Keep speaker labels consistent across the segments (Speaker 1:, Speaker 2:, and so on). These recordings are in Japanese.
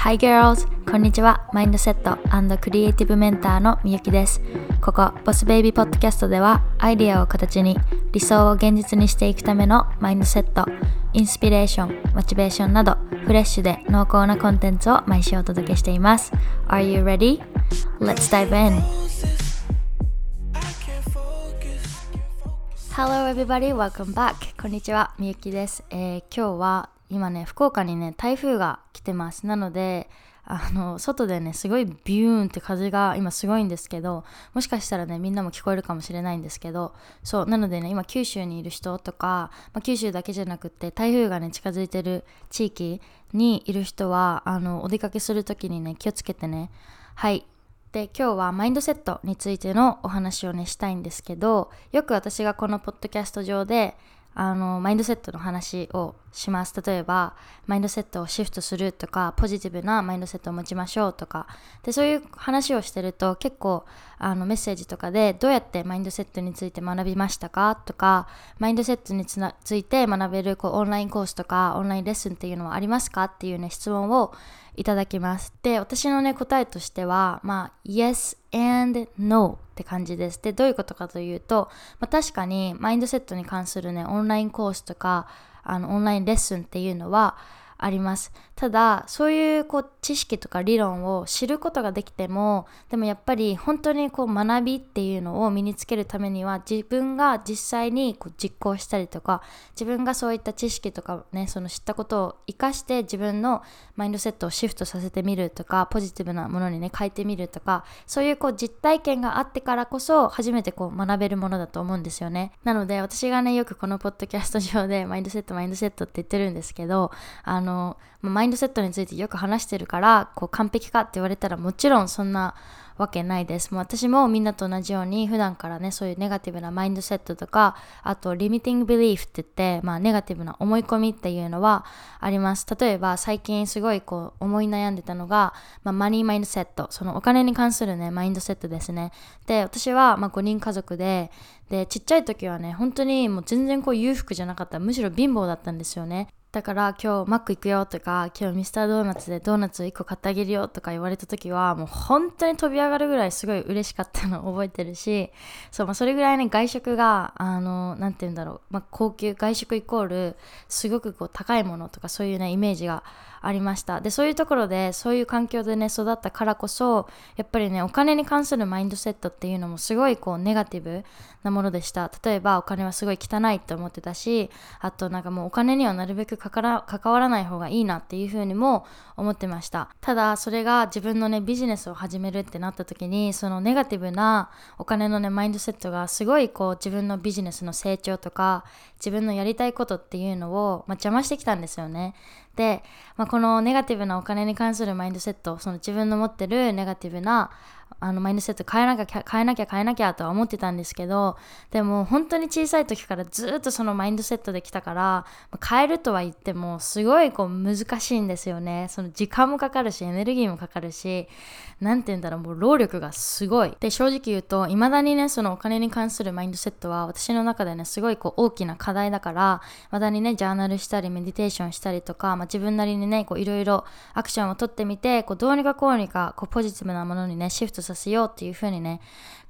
Speaker 1: Hi girls! こんにちは。マインドセットクリエイティブメンターのみゆきです。ここ、ボスベイビーポッドキャストでは、アイデアを形に理想を現実にしていくためのマインドセット、インスピレーション、モチベーションなど、フレッシュで濃厚なコンテンツを毎週お届けしています。Are you ready? Let's dive in! Hello everybody, welcome back! こんにちは、みゆきです。えー、今日は今ね福岡にね台風が来てます。なのであの外でねすごいビューンって風が今すごいんですけどもしかしたらねみんなも聞こえるかもしれないんですけどそうなのでね今九州にいる人とか、まあ、九州だけじゃなくって台風がね近づいてる地域にいる人はあのお出かけする時にね気をつけてねはい。で今日はマインドセットについてのお話をねしたいんですけどよく私がこのポッドキャスト上であのマインドセットの話をします。例えばマインドセットをシフトするとかポジティブなマインドセットを持ちましょうとか。でそういう話をしてると結構あのメッセージとかでどうやってマインドセットについて学びましたかとかマインドセットについて学べるこうオンラインコースとかオンラインレッスンっていうのはありますかっていうね質問をいただきます。で、私のね、答えとしては、まあ、yes and no って感じです。で、どういうことかというと、まあ、確かにマインドセットに関するね、オンラインコースとか、あの、オンラインレッスンっていうのは、あります。ただそういうこう知識とか理論を知ることができてもでもやっぱり本当にこう学びっていうのを身につけるためには自分が実際にこう実行したりとか自分がそういった知識とかねその知ったことを生かして自分のマインドセットをシフトさせてみるとかポジティブなものにね変えてみるとかそういうこう実体験があってからこそ初めてこう学べるものだと思うんですよね。なので私がねよくこのポッドキャスト上でマインドセットマインドセットって言ってるんですけどあののマインドセットについてよく話してるからこう完璧かって言われたらもちろんそんなわけないです。もう私もみんなと同じように普段からねそういうネガティブなマインドセットとかあとリミティングビリーフって言って、まあ、ネガティブな思い込みっていうのはあります。例えば最近すごいこう思い悩んでたのが、まあ、マニーマインドセットそのお金に関するねマインドセットですね。で私はま5人家族ででちっちゃい時はね本当にもう全然こう裕福じゃなかったむしろ貧乏だったんですよねだから今日マック行くよとか今日ミスタードーナツでドーナツ1個買ってあげるよとか言われた時はもう本当に飛び上がるぐらいすごい嬉しかったのを 覚えてるしそう、まあ、それぐらいね外食があの何て言うんだろう、まあ、高級外食イコールすごくこう高いものとかそういうねイメージがありました。でそういうところでそういう環境でね育ったからこそやっぱりねお金に関するマインドセットっていうのもすごいこうネガティブなものでした。例えばお金はすごい汚いって思ってたしあとなんかもうお金にはなるべく関わらない方がいいなっていうふうにも思ってました。ただそれが自分のねビジネスを始めるってなった時にそのネガティブなお金のねマインドセットがすごいこう自分のビジネスの成長とか自分のやりたいことっていうのを、まあ、邪魔してきたんですよね、まあ、このネガティブなお金に関するマインドセットその自分の持ってるネガティブなあのマインドセット変えなきゃ変えなきゃ変えなきゃとは思ってたんですけどでも本当に小さい時からずっとそのマインドセットできたから変えるとは言ってもすごいこう難しいんですよね。その時間もかかるしエネルギーもかかるし何て言うんだろうもう労力がすごい。で正直言うと未だにねそのお金に関するマインドセットは私の中でねすごいこう大きな課題だから未だにねジャーナルしたりメディテーションしたりとか、まあ、自分なりにねいろいろアクションをとってみてこうどうにかこうにかこうポジティブなものにねシフトさせようっていう風にね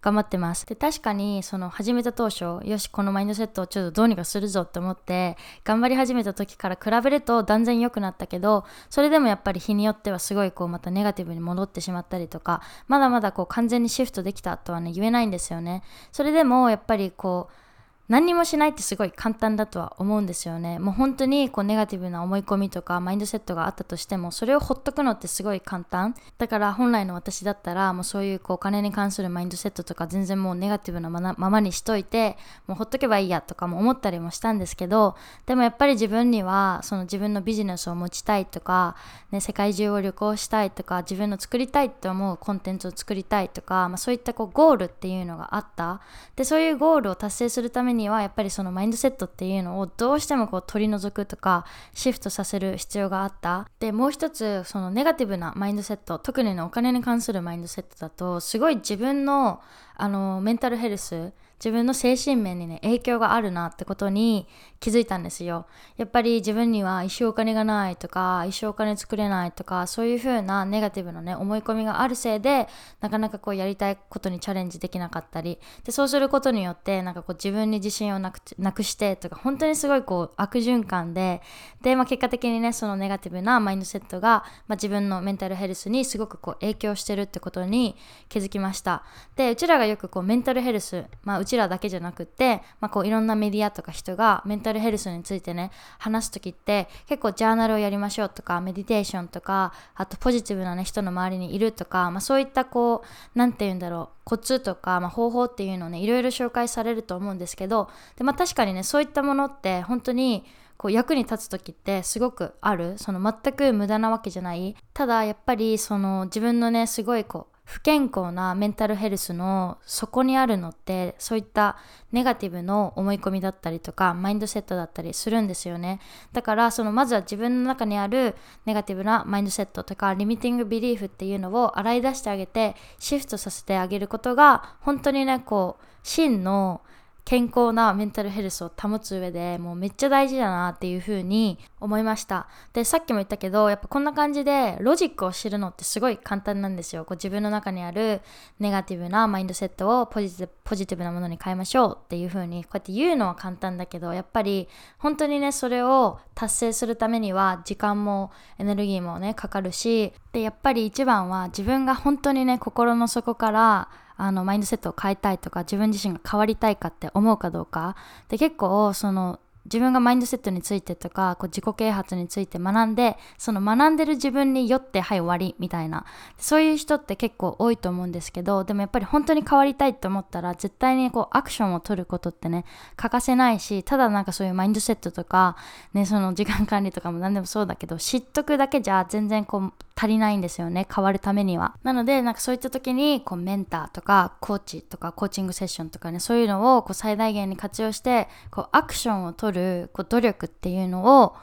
Speaker 1: 頑張ってます。で確かにその始めた当初よしこのマインドセットをちょっとどうにかするぞって思って頑張り始めた時から比べると断然良くなったけどそれでもやっぱり日によってはすごいこうまたネガティブに戻ってしまったりとかまだまだこう完全にシフトできたとはね言えないんですよね。それでもやっぱりこう何もしないってすごい簡単だとは思うんですよね。もう本当にこうネガティブな思い込みとかマインドセットがあったとしてもそれをほっとくのってすごい簡単。だから本来の私だったらもうそういうこうお金に関するマインドセットとか全然もうネガティブなままにしといてもうほっとけばいいやとかも思ったりもしたんですけどでもやっぱり自分にはその自分のビジネスを持ちたいとか、ね、世界中を旅行したいとか自分の作りたいって思うコンテンツを作りたいとか、まあ、そういったこうゴールっていうのがあった。でそういうゴールを達成するためににはやっぱりそのマインドセットっていうのをどうしてもこう取り除くとかシフトさせる必要があった。でもう一つそのネガティブなマインドセット特にねお金に関するマインドセットだとすごい自分のあのメンタルヘルス自分の精神面にね影響があるなってことに気づいたんですよ。やっぱり自分には一生お金がないとか一生お金作れないとかそういう風なネガティブなね思い込みがあるせいでなかなかこうやりたいことにチャレンジできなかったり。でそうすることによってなんかこう自分に自信をなくなくしてとか本当にすごいこう悪循環でで、まあ、結果的にねそのネガティブなマインドセットが、まあ、自分のメンタルヘルスにすごくこう影響してるってことに気づきました。でうちらがよくこうメンタルヘルス、まあ、ちらだけじゃなくって、まあ、こういろんなメディアとか人がメンタルヘルスについてね話す時って結構ジャーナルをやりましょうとかメディテーションとかあとポジティブな、ね、人の周りにいるとか、まあ、そういったこう何て言うんだろうコツとか、まあ、方法っていうのをねいろいろ紹介されると思うんですけどで、まあ、確かにねそういったものって本当にこう役に立つ時ってすごくあるその全く無駄なわけじゃないただやっぱりその自分のねすごいこう不健康なメンタルヘルスの底にあるのってそういったネガティブの思い込みだったりとかマインドセットだったりするんですよね。だからそのまずは自分の中にあるネガティブなマインドセットとかリミティングビリーフっていうのを洗い出してあげてシフトさせてあげることが本当にねこう真の健康なメンタルヘルスを保つ上でもうめっちゃ大事だなっていう風に思いました。でさっきも言ったけどやっぱこんな感じでロジックを知るのってすごい簡単なんですよ。こう自分の中にあるネガティブなマインドセットをポジティブポジティブなものに変えましょうっていう風にこうやって言うのは簡単だけどやっぱり本当にねそれを達成するためには時間もエネルギーもねかかるしでやっぱり一番は自分が本当にね心の底からあのマインドセットを変えたいとか自分自身が変わりたいかって思うかどうか。で結構その自分がマインドセットについてとかこう自己啓発について学んでその学んでる自分によってはい終わりみたいな。そういう人って結構多いと思うんですけどでもやっぱり本当に変わりたいと思ったら絶対にこうアクションを取ることってね欠かせないしただなんかそういうマインドセットとかねその時間管理とかも何でもそうだけど知っとくだけじゃ全然こう足りないんですよね変わるためには。なのでなんかそういった時にこうメンターとかコーチとかコーチングセッションとかねそういうのをこう最大限に活用してこうアクションを取るこう努力っていうのを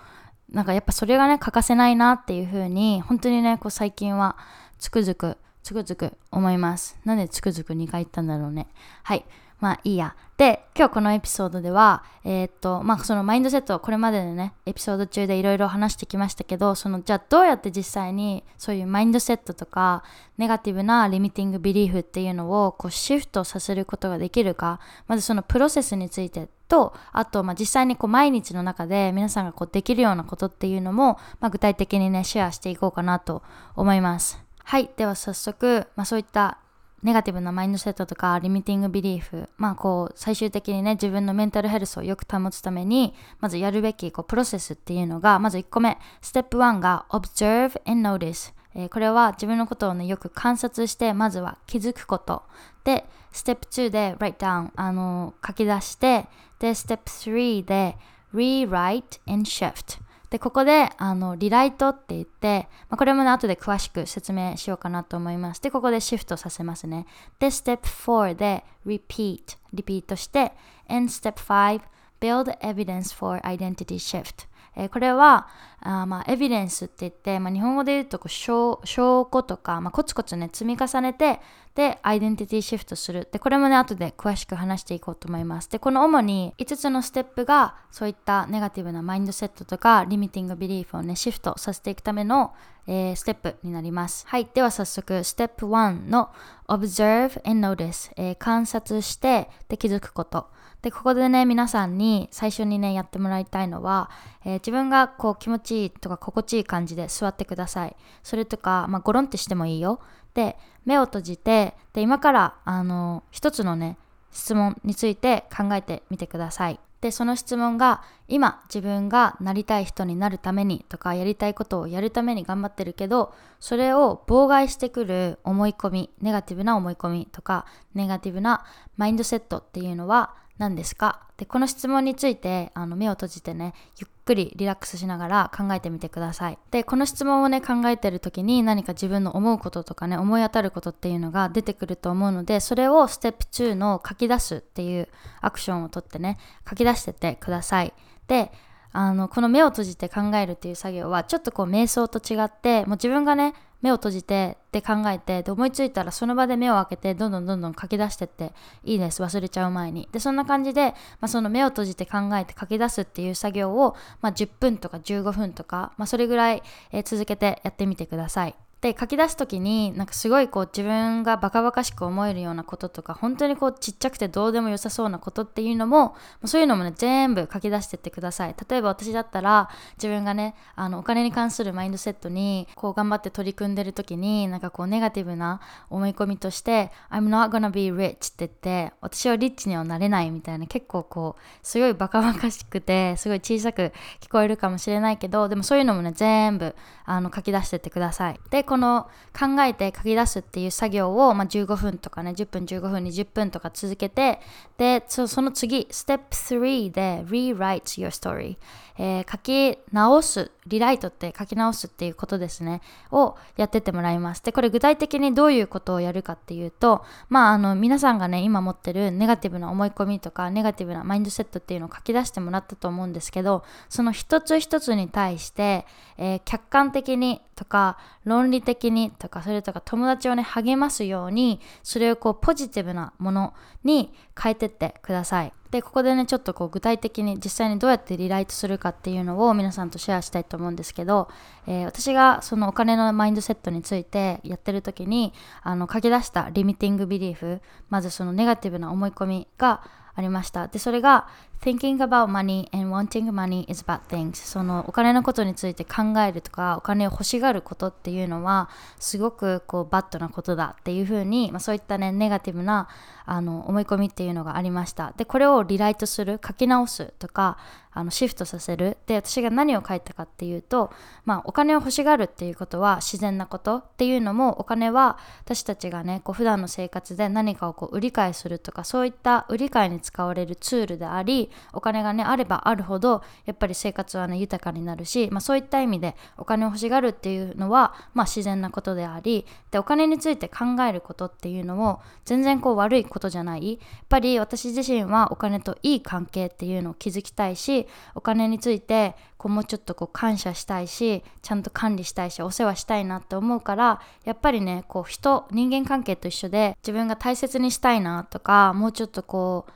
Speaker 1: なんかやっぱそれがね欠かせないなっていう風に本当にねこう最近はつくづくつくづく思います。なんでつくづく2回言ったんだろうね。はい。まあいいや。で、今日このエピソードでは、えー、っと、まあそのマインドセット、これまででね、エピソード中でいろいろ話してきましたけど、その、じゃあどうやって実際にそういうマインドセットとか、ネガティブなリミティングビリーフっていうのをこうシフトさせることができるか、まずそのプロセスについてと、あと、まあ、実際にこう毎日の中で皆さんがこうできるようなことっていうのも、まあ、具体的にね、シェアしていこうかなと思います。はい。では早速、まあ、そういったネガティブなマインドセットとかリミティングビリーフ、まあこう最終的にね自分のメンタルヘルスをよく保つためにまずやるべきこうプロセスっていうのがまず1個目ステップ1が observe and notice え、これは自分のことをねよく観察してまずは気づくこと。でステップ2で write down あの書き出してでステップ3で rewrite and shift で、ここで、あの、リライトって言って、まあ、これもね、後で詳しく説明しようかなと思います。で、ここでシフトさせますね。で、Step 4で Repeat、リピートして、and Step 5 Build Evidence for Identity Shift。えー、これはあまあエビデンスって言って、まあ、日本語で言うとこう証証拠とか、まあ、コツコツね積み重ねてでアイデンティティシフトする。でこれもね後で詳しく話していこうと思います。でこの主に5つのステップがそういったネガティブなマインドセットとかリミティングビリーフをねシフトさせていくための、えー、ステップになります。はい。では早速ステップ1の Observe and Notice、えー、観察してで気づくこと。で、ここでね、皆さんに最初にね、やってもらいたいのは、えー、自分がこう気持ちいいとか心地いい感じで座ってください。それとか、まあ、ゴロンってしてもいいよ。で、目を閉じて、で、今から、あの、一つのね、質問について考えてみてください。で、その質問が、今自分がなりたい人になるためにとか、やりたいことをやるために頑張ってるけど、それを妨害してくる思い込み、ネガティブな思い込みとか、ネガティブなマインドセットっていうのは、何ですか？でこの質問についてあの目を閉じてねゆっくりリラックスしながら考えてみてください。でこの質問をね考えてる時に何か自分の思うこととかね思い当たることっていうのが出てくると思うのでそれをステップ2の書き出すっていうアクションをとってね書き出しててください。であのこの目を閉じて考えるっていう作業はちょっとこう瞑想と違ってもう自分がね目を閉じてって考えてで思いついたらその場で目を開けてどんどんどんどん書き出してっていいです。忘れちゃう前に。でそんな感じで、まあ、その目を閉じて考えて書き出すっていう作業を、まあ、10分とか15分とか、まあ、それぐらい、え、続けてやってみてください。で書き出す時になんかすごいこう自分がバカバカしく思えるようなこととか本当にこうちっちゃくてどうでもよさそうなことっていうのもそういうのもね全部書き出してってください。例えば私だったら自分がねあのお金に関するマインドセットにこう頑張って取り組んでる時になんかこうネガティブな思い込みとして I'm not gonna be rich って言って私はリッチにはなれないみたいな結構こうすごいバカバカしくてすごい小さく聞こえるかもしれないけどでもそういうのもね全部あの書き出してってください。でこの考えて書き出すっていう作業を、まあ、15分とかね10分15分20分とか続けてでその次ステップ3で rewrite your story えー、書き直す、リライトって書き直すっていうことですね、をやってってもらいます。で、これ具体的にどういうことをやるかっていうと、まあ、あの、皆さんがね、今持ってるネガティブな思い込みとか、ネガティブなマインドセットっていうのを書き出してもらったと思うんですけど、その一つ一つに対して、えー、客観的にとか、論理理的にとか、それとか友達をね、励ますように、それをこう、ポジティブなものに変えてってください。でここでねちょっとこう具体的に実際にどうやってリライトするかっていうのを皆さんとシェアしたいと思うんですけど、えー、私がそのお金のマインドセットについてやってる時にあの書き出したリミティングビリーフまずそのネガティブな思い込みがありました。で、それが Thinking about money and wanting money is bad things. そのお金のことについて考えるとかお金を欲しがることっていうのはすごくこうバッドなことだっていうふうに、まあ、そういったねネガティブなあの思い込みっていうのがありました。でこれをリライトする書き直すとかあのシフトさせる。で私が何を書いたかっていうと、まあ、お金を欲しがるっていうことは自然なことっていうのもお金は私たちがねこう普段の生活で何かをこう売り買いするとかそういった売り買いに使われるツールでありお金がねあればあるほどやっぱり生活はね豊かになるし、まあ、そういった意味でお金を欲しがるっていうのは、まあ、自然なことでありでお金について考えることっていうのも全然こう悪いことじゃない。やっぱり私自身はお金といい関係っていうのを築きたいしお金についてこうもうちょっとこう感謝したいしちゃんと管理したいしお世話したいなって思うからやっぱりねこう人人間関係と一緒で自分が大切にしたいなとかもうちょっとこう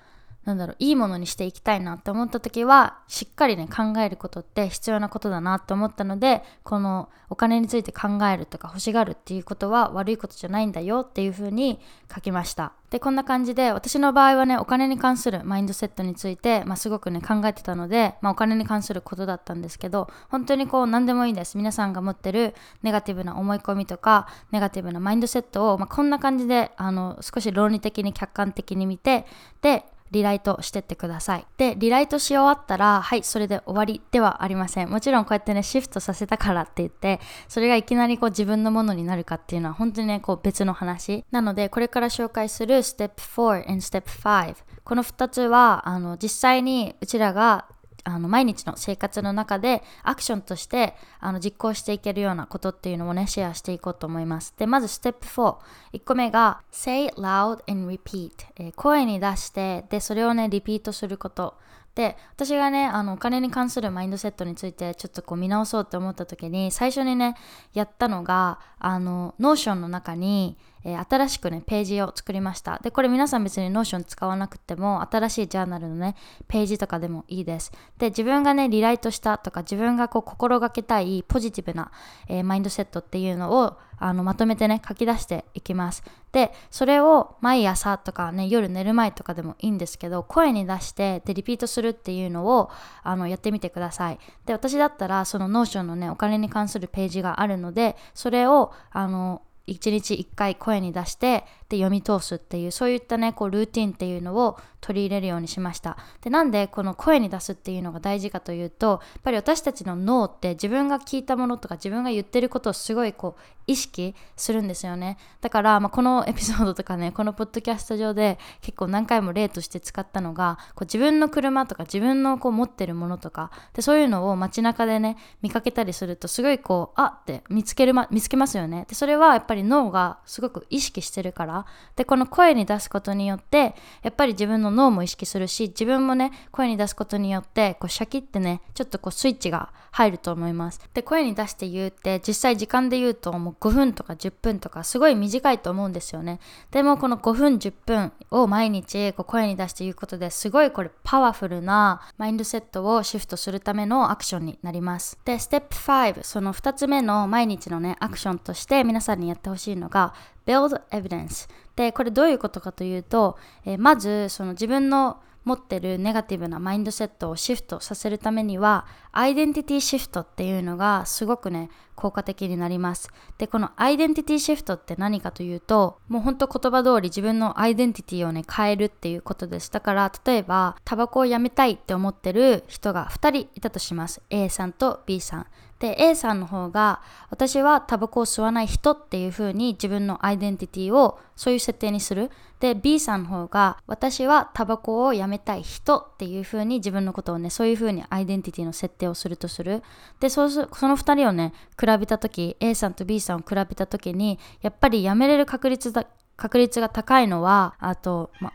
Speaker 1: なんだろういいものにしていきたいなって思った時はしっかりね考えることって必要なことだなって思ったのでこのお金について考えるとか欲しがるっていうことは悪いことじゃないんだよっていうふうに書きました。でこんな感じで私の場合はねお金に関するマインドセットについて、まあ、すごくね考えてたので、まあ、お金に関することだったんですけど本当にこう何でもいいです。皆さんが持ってるネガティブな思い込みとかネガティブなマインドセットを、まあ、こんな感じであの少し論理的に客観的に見てでリライトしてってください。で、リライトし終わったら、はい、それで終わりではありません。もちろんこうやってね、シフトさせたからって言って、それがいきなりこう自分のものになるかっていうのは本当にね、こう別の話。なので、これから紹介するステップ4 and Step 5。この2つは、あの、実際にうちらがあの毎日の生活の中でアクションとしてあの実行していけるようなことっていうのをねシェアしていこうと思います。でまずステップ41個目が Say loud and repeat、えー、声に出してでそれをねリピートすること。で私がねあのお金に関するマインドセットについてちょっとこう見直そうって思った時に最初にねやったのがあの Notion の中にえー、新しくね、ページを作りました。で、これ皆さん別に Notion 使わなくても、新しいジャーナルのね、ページとかでもいいです。で、自分がね、リライトしたとか、自分がこう心がけたいポジティブな、えー、マインドセットっていうのをあのまとめてね、書き出していきます。で、それを毎朝とかね、夜寝る前とかでもいいんですけど、声に出して、で、リピートするっていうのをあのやってみてください。で、私だったら、その Notion のね、お金に関するページがあるので、それをあの1日1回声に出してで読み通すっていうそういったねこうルーティンっていうのを取り入れるようにしました。でなんでこの声に出すっていうのが大事かというとやっぱり私たちの脳って自分が聞いたものとか自分が言ってることをすごいこう意識するんですよね。だから、まあ、この エピソードとかねこのポッドキャスト上で結構何回も例として使ったのがこう自分の車とか自分のこう持ってるものとかでそういうのを街中でね見かけたりするとすごいこうあって見つける、ま、見つけますよね。でそれはやっぱり脳がすごく意識してるからでこの声に出すことによってやっぱり自分の脳も意識するし自分もね声に出すことによってこうシャキってねちょっとこうスイッチが入ると思います。で声に出して言うって実際時間で言うともう5分とか10分とかすごい短いと思うんですよね。でもこの5分10分を毎日こう声に出して言うことですごいこれパワフルなマインドセットをシフトするためのアクションになります。でステップ5その2つ目の毎日のねアクションとして皆さんにやってほしいのが build evidence でこれどういうことかというと、えー、まずその自分の持ってるネガティブなマインドセットをシフトさせるためにはアイデンティティシフトっていうのがすごくね効果的になります。でこのアイデンティティシフトって何かというともうほんと言葉通り自分のアイデンティティをね変えるっていうことです。だから例えばタバコをやめたいって思ってる人が2人いたとします。A さんと B さん。で A さんの方が私はタバコを吸わない人っていう風に自分のアイデンティティをそういう設定にする。で B さんの方が私はタバコをやめたい人っていう風に自分のことをねそういう風にアイデンティティの設定をするとする。でそうすその2人をね比べた時 A さんと B さんを比べた時にやっぱりやめれる確率だ確率が高いのはあとま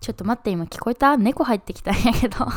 Speaker 1: ちょっと待って今聞こえた？猫入ってきたんやけど。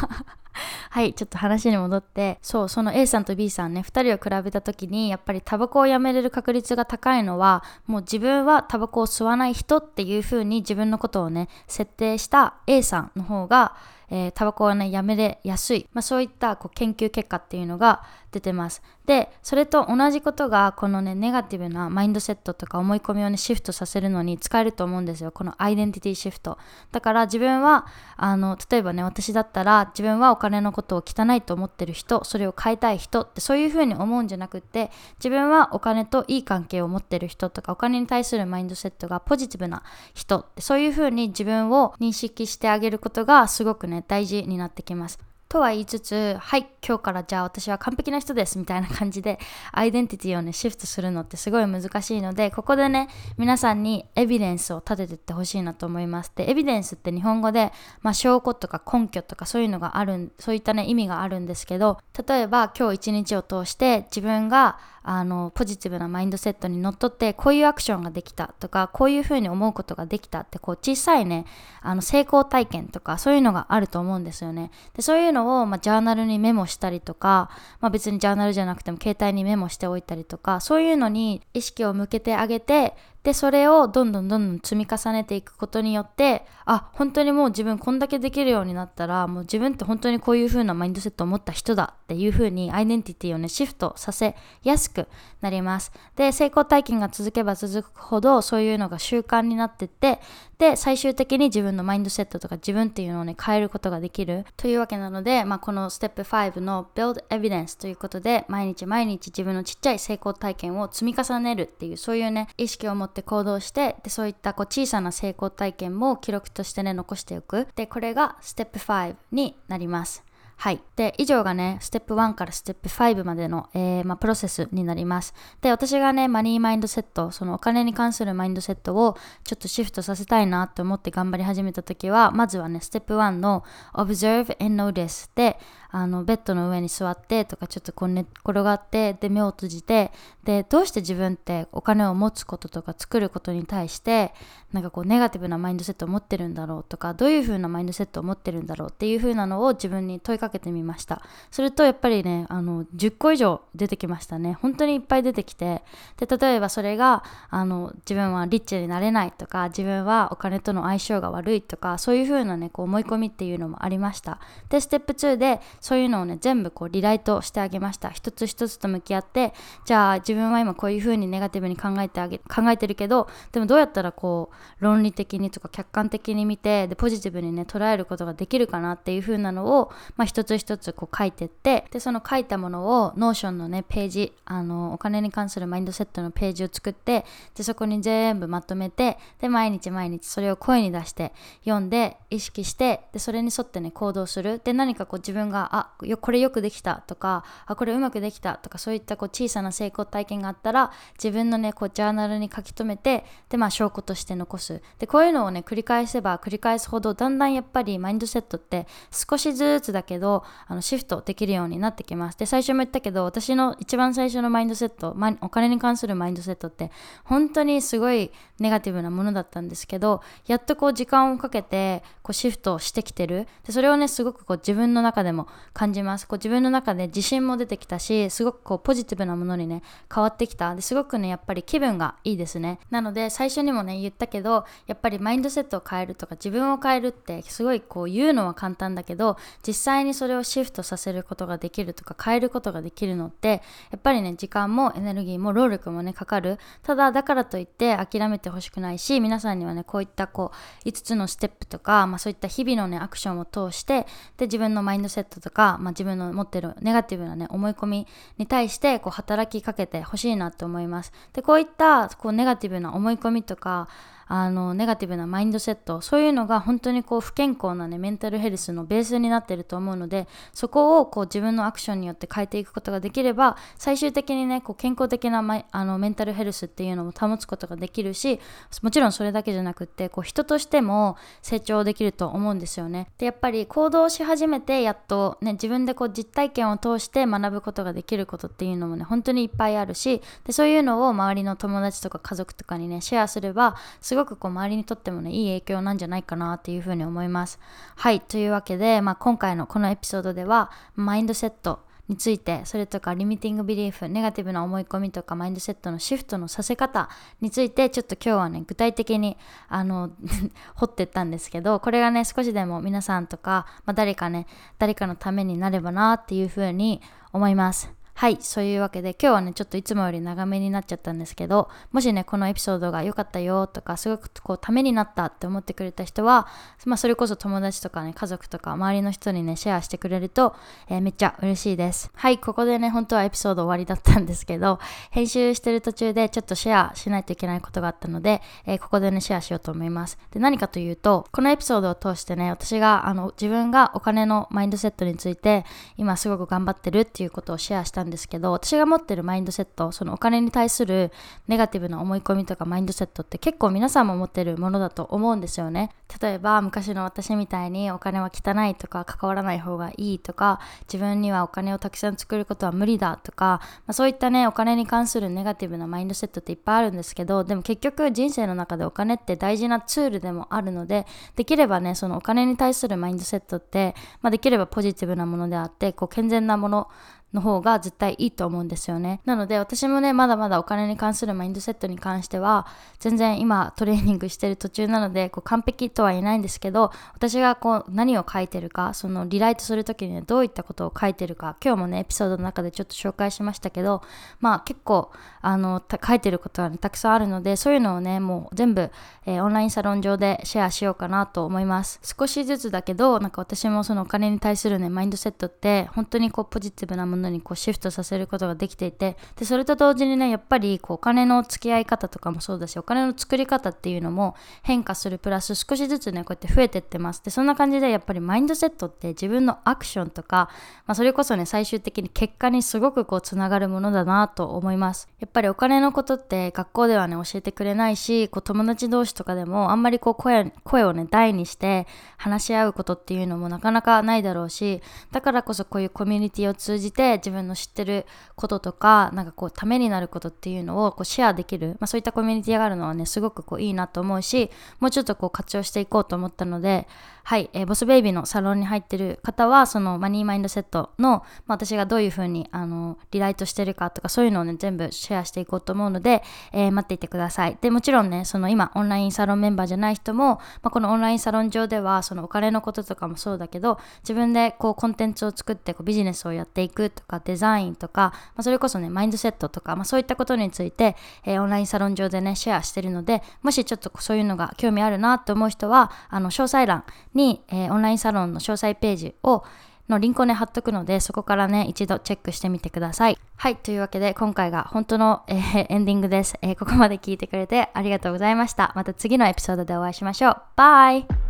Speaker 1: はい、ちょっと話に戻って、そう、その A さんと B さんね、2人を比べた時に、やっぱりタバコをやめれる確率が高いのは、もう自分はタバコを吸わない人っていう風に自分のことをね、設定した A さんの方が、えー、タバコはね、やめれやすい。まあ、そういったこう研究結果っていうのが出てます。で、それと同じことが、このね、ネガティブなマインドセットとか思い込みをね、シフトさせるのに使えると思うんですよ。このアイデンティティシフト。だから自分は、あの、例えばね、私だったら、自分はお金のことを汚いと思ってる人、それを変えたい人って、そういうふうに思うんじゃなくって、自分はお金といい関係を持ってる人とか、お金に対するマインドセットがポジティブな人って、そういうふうに自分を認識してあげることが、すごくね、大事になってきます。とは言いつつ、はい、今日からじゃあ私は完璧な人ですみたいな感じで、アイデンティティをね、シフトするのってすごい難しいので、ここでね、皆さんにエビデンスを立ててってほしいなと思います。で、エビデンスって日本語で、まあ、証拠とか根拠とかそういうのがある、そういったね、意味があるんですけど、例えば今日一日を通して自分があのポジティブなマインドセットにのっとってこういうアクションができたとかこういうふうに思うことができたってこう小さいねあの成功体験とかそういうのがあると思うんですよねでそういうのを、まあ、ジャーナルにメモしたりとか、まあ、別にジャーナルじゃなくても携帯にメモしておいたりとかそういうのに意識を向けてあげてでそれをどんどんどんどん積み重ねていくことによってあ本当にもう自分こんだけできるようになったらもう自分って本当にこういう風なマインドセットを持った人だっていう風にアイデンティティをねシフトさせやすくなります。で成功体験が続けば続くほどそういうのが習慣になってってで最終的に自分のマインドセットとか自分っていうのをね変えることができるというわけなので、まあ、このステップ5の Build Evidence ということで毎日毎日自分のちっちゃい成功体験を積み重ねるっていうそういうね意識を持ってって行動してでそういったこう小さな成功体験も記録としてね残しておくでこれがステップ5になりますはい。で、以上がね、ステップ1からステップ5までの、えー、まあ、プロセスになります。で、私がね、マニーマインドセット、そのお金に関するマインドセットをちょっとシフトさせたいなって思って頑張り始めた時は、まずはね、ステップ1の Observe and Notice で、あのベッドの上に座ってとかちょっとこう寝転がってで目を閉じてでどうして自分ってお金を持つこととか作ることに対してなんかこうネガティブなマインドセットを持ってるんだろうとかどういう風なマインドセットを持ってるんだろうっていう風なのを自分に問いかけてみました。するとやっぱりねあの10個以上出てきましたね。本当にいっぱい出てきて。で例えばそれがあの自分はリッチになれないとか自分はお金との相性が悪いとかそういう風なねこう思い込みっていうのもありました。でステップ2でそういうのをね全部こうリライトしてあげました。一つ一つと向き合ってじゃあ自分分は今こういう風にネガティブに考えてあげ考えてるけどでもどうやったらこう論理的にとか客観的に見てでポジティブにね捉えることができるかなっていう風なのを、まあ、一つ一つこう書いてってでその書いたものを Notion のねページあのお金に関するマインドセットのページを作ってでそこに全部まとめてで毎日毎日それを声に出して読んで意識してでそれに沿ってね行動する。で何かこう自分があよこれよくできたとかあこれうまくできたとかそういったこう小さな成功体体験があったら自分のねこうジャーナルに書き留めてでまあ証拠として残す。でこういうのをね繰り返せば繰り返すほどだんだんやっぱりマインドセットって少しずつだけどあのシフトできるようになってきます。で最初も言ったけど私の一番最初のマインドセット、お金に関するマインドセットって本当にすごいネガティブなものだったんですけどやっとこう時間をかけてこうシフトしてきてる。でそれをねすごくこう自分の中でも感じます。こう自分の中で自信も出てきたしすごくこうポジティブなものにね変わってきた。ですごくねやっぱり気分がいいですね。なので最初にもね言ったけどやっぱりマインドセットを変えるとか自分を変えるってすごいこう言うのは簡単だけど実際にそれをシフトさせることができるとか変えることができるのってやっぱりね時間もエネルギーも労力もねかかる。ただだからといって諦めてほしくないし皆さんにはねこういったこう5つのステップとか、まあ、そういった日々のねアクションを通してで自分のマインドセットとか、まあ、自分の持ってるネガティブなね思い込みに対してこう働きかけてほしいなって思います。でこういったこうネガティブな思い込みとかあのネガティブなマインドセット。そういうのが本当にこう不健康なねメンタルヘルスのベースになってると思うのでそこをこう自分のアクションによって変えていくことができれば最終的にねこう健康的なマイあのメンタルヘルスっていうのも保つことができるしもちろんそれだけじゃなくってこう人としても成長できると思うんですよね。でやっぱり行動し始めてやっとね自分でこう実体験を通して学ぶことができることっていうのもね本当にいっぱいあるしでそういうのを周りの友達とか家族とかにねシェアすればすごいごくこう周りにとってもねいい影響なんじゃないかなっていうふうに思います。はいというわけで、まあ、今回のこのエピソードではマインドセットについてそれとかリミティングビリーフネガティブな思い込みとかマインドセットのシフトのさせ方についてちょっと今日はね具体的にあの 掘ってったんですけどこれがね少しでも皆さんとか、まあ、誰かね誰かのためになればなっていうふうに思います。はい、そういうわけで今日はね、ちょっといつもより長めになっちゃったんですけど、もしね、このエピソードが良かったよとか、すごくこう、ためになったって思ってくれた人は、まあ、それこそ友達とかね、家族とか周りの人にね、シェアしてくれると、えー、めっちゃ嬉しいです。はい、ここでね、本当はエピソード終わりだったんですけど、編集してる途中でちょっとシェアしないといけないことがあったので、えー、ここでね、シェアしようと思います。で、何かというと、このエピソードを通してね、私が、あの、自分がお金のマインドセットについて、今すごく頑張ってるっていうことをシェアしたんですですけど、私が持ってるマインドセットそのお金に対するネガティブな思い込みとかマインドセットって結構皆さんも持ってるものだと思うんですよね。例えば昔の私みたいにお金は汚いとか関わらない方がいいとか自分にはお金をたくさん作ることは無理だとか、まあ、そういったねお金に関するネガティブなマインドセットっていっぱいあるんですけどでも結局人生の中でお金って大事なツールでもあるのでできればねそのお金に対するマインドセットって、まあ、できればポジティブなものであってこう健全なものの方が絶対いいと思うんですよね。なので私もね、まだまだお金に関するマインドセットに関しては、全然今トレーニングしてる途中なので、こう完璧とは言えないんですけど、私がこう何を書いてるか、そのリライトする時に、ね、どういったことを書いてるか、今日もね、エピソードの中でちょっと紹介しましたけど、まあ結構、あの、書いてることは、ね、たくさんあるので、そういうのをね、もう全部、えー、オンラインサロン上でシェアしようかなと思います。少しずつだけど、なんか私もそのお金に対するね、マインドセットって、本当にこうポジティブなものにこうシフトさせることができていてでそれと同時にねやっぱりこうお金の付き合い方とかもそうだしお金の作り方っていうのも変化するプラス少しずつねこうやって増えてってます。でそんな感じでやっぱりマインドセットって自分のアクションとか、まあ、それこそね最終的に結果にすごくこうつながるものだなと思います。やっぱりお金のことって学校ではね教えてくれないしこう友達同士とかでもあんまりこう声声をね大にして話し合うことっていうのもなかなかないだろうしだからこそこういうコミュニティを通じて自分の知ってることとかなんかこうためになることっていうのをこうシェアできる、まあ、そういったコミュニティがあるのはねすごくこういいなと思うしもうちょっとこう活用していこうと思ったのではい、えー、ボスベイビーのサロンに入ってる方はそのマニーマインドセットの、まあ、私がどういう風にあにリライトしてるかとかそういうのをね全部シェアしていこうと思うので、えー、待っていてください。でもちろんねその今オンラインサロンメンバーじゃない人も、まあ、このオンラインサロン上ではそのお金のこととかもそうだけど自分でこうコンテンツを作ってこうビジネスをやっていくとかデザインとか、まあ、それこそねマインドセットとか、まあ、そういったことについて、えー、オンラインサロン上でねシェアしてるのでもしちょっとそういうのが興味あるなと思う人はあの詳細欄に、えー、オンラインサロンの詳細ページをのリンクをね貼っとくのでそこからね一度チェックしてみてください。はいというわけで今回が本当の、えー、エンディングです、えー、ここまで聞いてくれてありがとうございました。また次のエピソードでお会いしましょう。バイ。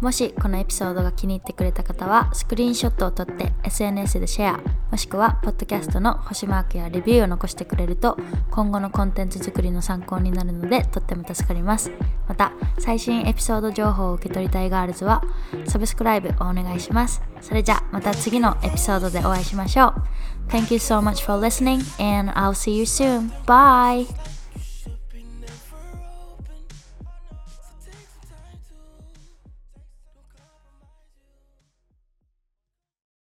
Speaker 1: もしこのエピソードが気に入ってくれた方はスクリーンショットを撮って SNS でシェアもしくはポッドキャストの星マークやレビューを残してくれると今後のコンテンツ作りの参考になるのでとっても助かりますまた最新エピソード情報を受け取りたいガールズはサブスクライブをお願いしますそれじゃまた次のエピソードでお会いしましょう Thank you so much for listening and I'll see you soon. Bye!